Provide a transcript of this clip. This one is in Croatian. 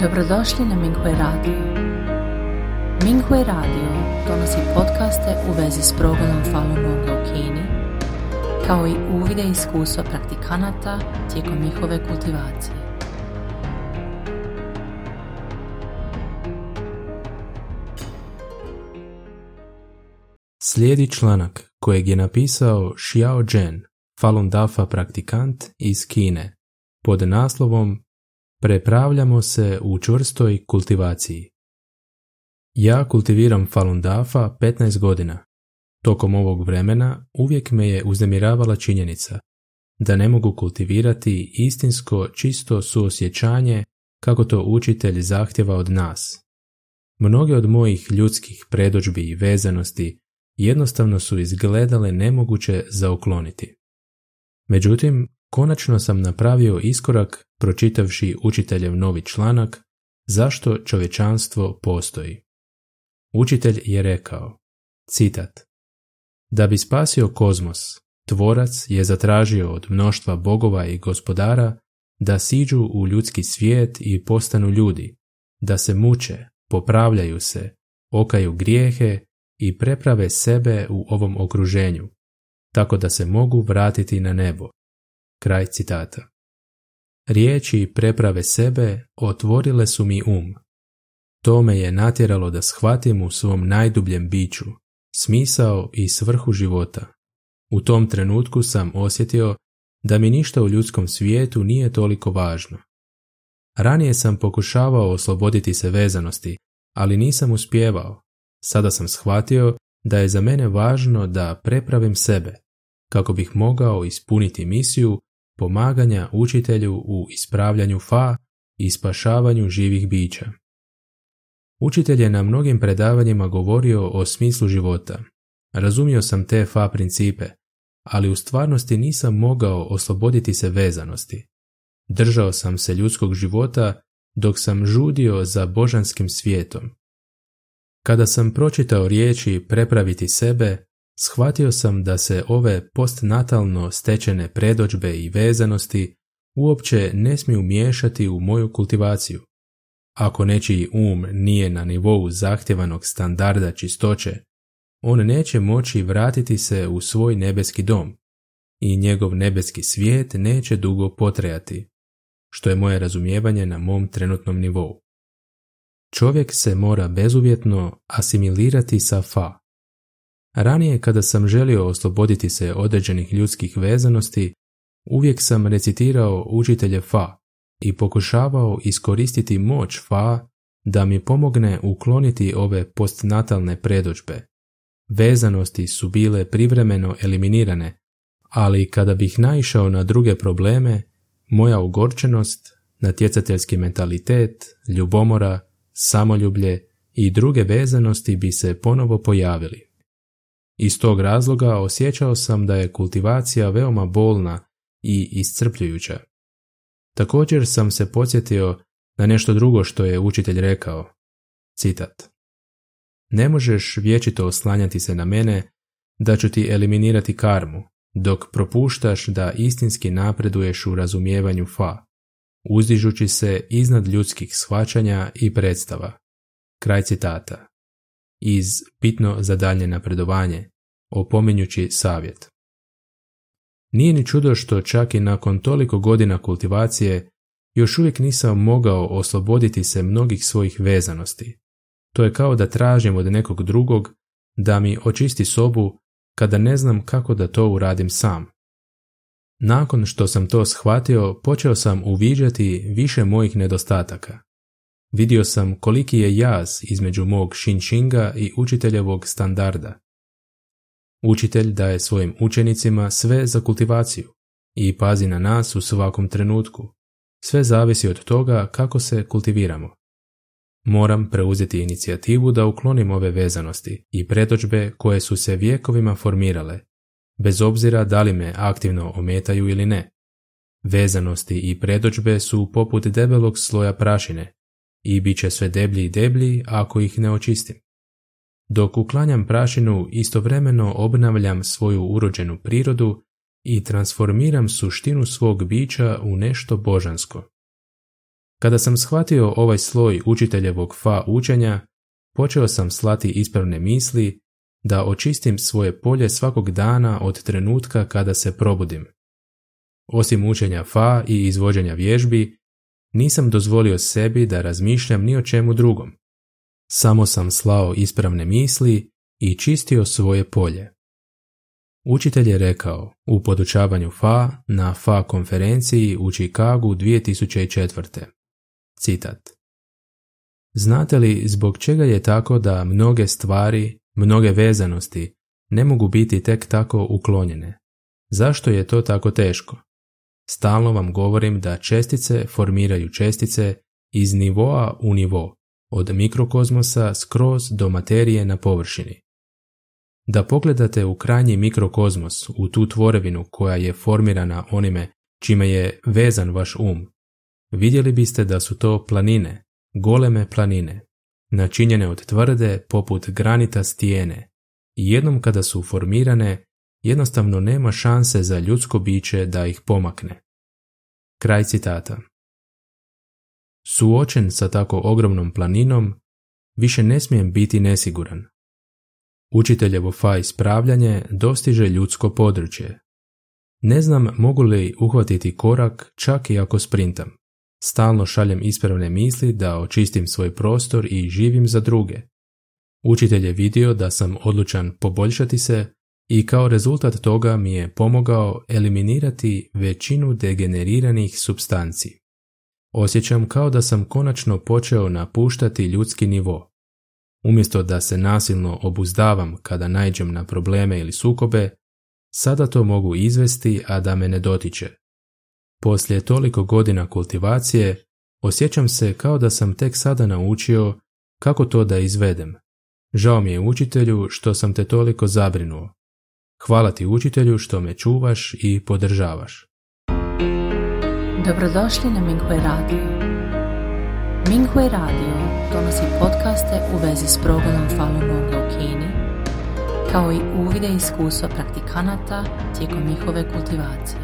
Dobrodošli na Minghui Radio. Minghui Radio donosi podcaste u vezi s progledom Falun Gonga u Kini, kao i uvide iskustva praktikanata tijekom njihove kultivacije. Slijedi članak kojeg je napisao Xiao Zhen, Falun Dafa praktikant iz Kine, pod naslovom Prepravljamo se u čvrstoj kultivaciji. Ja kultiviram Falun Dafa 15 godina. Tokom ovog vremena uvijek me je uznemiravala činjenica da ne mogu kultivirati istinsko čisto suosjećanje kako to učitelj zahtjeva od nas. Mnoge od mojih ljudskih predođbi i vezanosti jednostavno su izgledale nemoguće za ukloniti. Međutim, konačno sam napravio iskorak pročitavši učiteljev novi članak Zašto čovječanstvo postoji. Učitelj je rekao, citat, Da bi spasio kozmos, tvorac je zatražio od mnoštva bogova i gospodara da siđu u ljudski svijet i postanu ljudi, da se muče, popravljaju se, okaju grijehe i preprave sebe u ovom okruženju, tako da se mogu vratiti na nebo. Kraj citata. Riječi preprave sebe otvorile su mi um. To me je natjeralo da shvatim u svom najdubljem biću, smisao i svrhu života. U tom trenutku sam osjetio da mi ništa u ljudskom svijetu nije toliko važno. Ranije sam pokušavao osloboditi se vezanosti, ali nisam uspjevao. Sada sam shvatio da je za mene važno da prepravim sebe, kako bih mogao ispuniti misiju pomaganja učitelju u ispravljanju fa i spašavanju živih bića. Učitelj je na mnogim predavanjima govorio o smislu života. Razumio sam te fa principe, ali u stvarnosti nisam mogao osloboditi se vezanosti. Držao sam se ljudskog života dok sam žudio za božanskim svijetom. Kada sam pročitao riječi prepraviti sebe, shvatio sam da se ove postnatalno stečene predođbe i vezanosti uopće ne smiju miješati u moju kultivaciju. Ako nečiji um nije na nivou zahtjevanog standarda čistoće, on neće moći vratiti se u svoj nebeski dom i njegov nebeski svijet neće dugo potrejati, što je moje razumijevanje na mom trenutnom nivou. Čovjek se mora bezuvjetno asimilirati sa fa, Ranije kada sam želio osloboditi se određenih ljudskih vezanosti, uvijek sam recitirao učitelje Fa i pokušavao iskoristiti moć Fa da mi pomogne ukloniti ove postnatalne predođbe. Vezanosti su bile privremeno eliminirane, ali kada bih naišao na druge probleme, moja ugorčenost, natjecateljski mentalitet, ljubomora, samoljublje i druge vezanosti bi se ponovo pojavili. Iz tog razloga osjećao sam da je kultivacija veoma bolna i iscrpljujuća. Također sam se podsjetio na nešto drugo što je učitelj rekao. Citat. Ne možeš vječito oslanjati se na mene da ću ti eliminirati karmu, dok propuštaš da istinski napreduješ u razumijevanju fa, uzdižući se iznad ljudskih shvaćanja i predstava. Kraj citata iz Bitno za dalje napredovanje, opominjući savjet. Nije ni čudo što čak i nakon toliko godina kultivacije još uvijek nisam mogao osloboditi se mnogih svojih vezanosti. To je kao da tražim od nekog drugog da mi očisti sobu kada ne znam kako da to uradim sam. Nakon što sam to shvatio, počeo sam uviđati više mojih nedostataka. Vidio sam koliki je jaz između mog šinšinga i učiteljevog standarda. Učitelj daje svojim učenicima sve za kultivaciju i pazi na nas u svakom trenutku. Sve zavisi od toga kako se kultiviramo. Moram preuzeti inicijativu da uklonim ove vezanosti i pretočbe koje su se vjekovima formirale, bez obzira da li me aktivno ometaju ili ne. Vezanosti i predođbe su poput debelog sloja prašine i bit će sve deblji i deblji ako ih ne očistim. Dok uklanjam prašinu, istovremeno obnavljam svoju urođenu prirodu i transformiram suštinu svog bića u nešto božansko. Kada sam shvatio ovaj sloj učiteljevog fa učenja, počeo sam slati ispravne misli da očistim svoje polje svakog dana od trenutka kada se probudim. Osim učenja fa i izvođenja vježbi, nisam dozvolio sebi da razmišljam ni o čemu drugom. Samo sam slao ispravne misli i čistio svoje polje. Učitelj je rekao u podučavanju FA na FA konferenciji u Chicagu 2004. Citat. Znate li zbog čega je tako da mnoge stvari, mnoge vezanosti ne mogu biti tek tako uklonjene? Zašto je to tako teško? Stalno vam govorim da čestice formiraju čestice iz nivoa u nivo, od mikrokozmosa skroz do materije na površini. Da pogledate u krajnji mikrokozmos, u tu tvorevinu koja je formirana onime čime je vezan vaš um, vidjeli biste da su to planine, goleme planine, načinjene od tvrde poput granita stijene. Jednom kada su formirane, jednostavno nema šanse za ljudsko biće da ih pomakne. Kraj citata. Suočen sa tako ogromnom planinom, više ne smijem biti nesiguran. Učiteljevo fa ispravljanje dostiže ljudsko područje. Ne znam mogu li uhvatiti korak čak i ako sprintam. Stalno šaljem ispravne misli da očistim svoj prostor i živim za druge. Učitelj je vidio da sam odlučan poboljšati se i kao rezultat toga mi je pomogao eliminirati većinu degeneriranih substanci. Osjećam kao da sam konačno počeo napuštati ljudski nivo. Umjesto da se nasilno obuzdavam kada naiđem na probleme ili sukobe, sada to mogu izvesti, a da me ne dotiče. Poslije toliko godina kultivacije, osjećam se kao da sam tek sada naučio kako to da izvedem. Žao mi je učitelju što sam te toliko zabrinuo. Hvala ti učitelju što me čuvaš i podržavaš. Dobrodošli na Minghui Radio. Minghui Radio donosi podcaste u vezi s progledom Falun Gonga u Kini, kao i uvide iskustva praktikanata tijekom njihove kultivacije.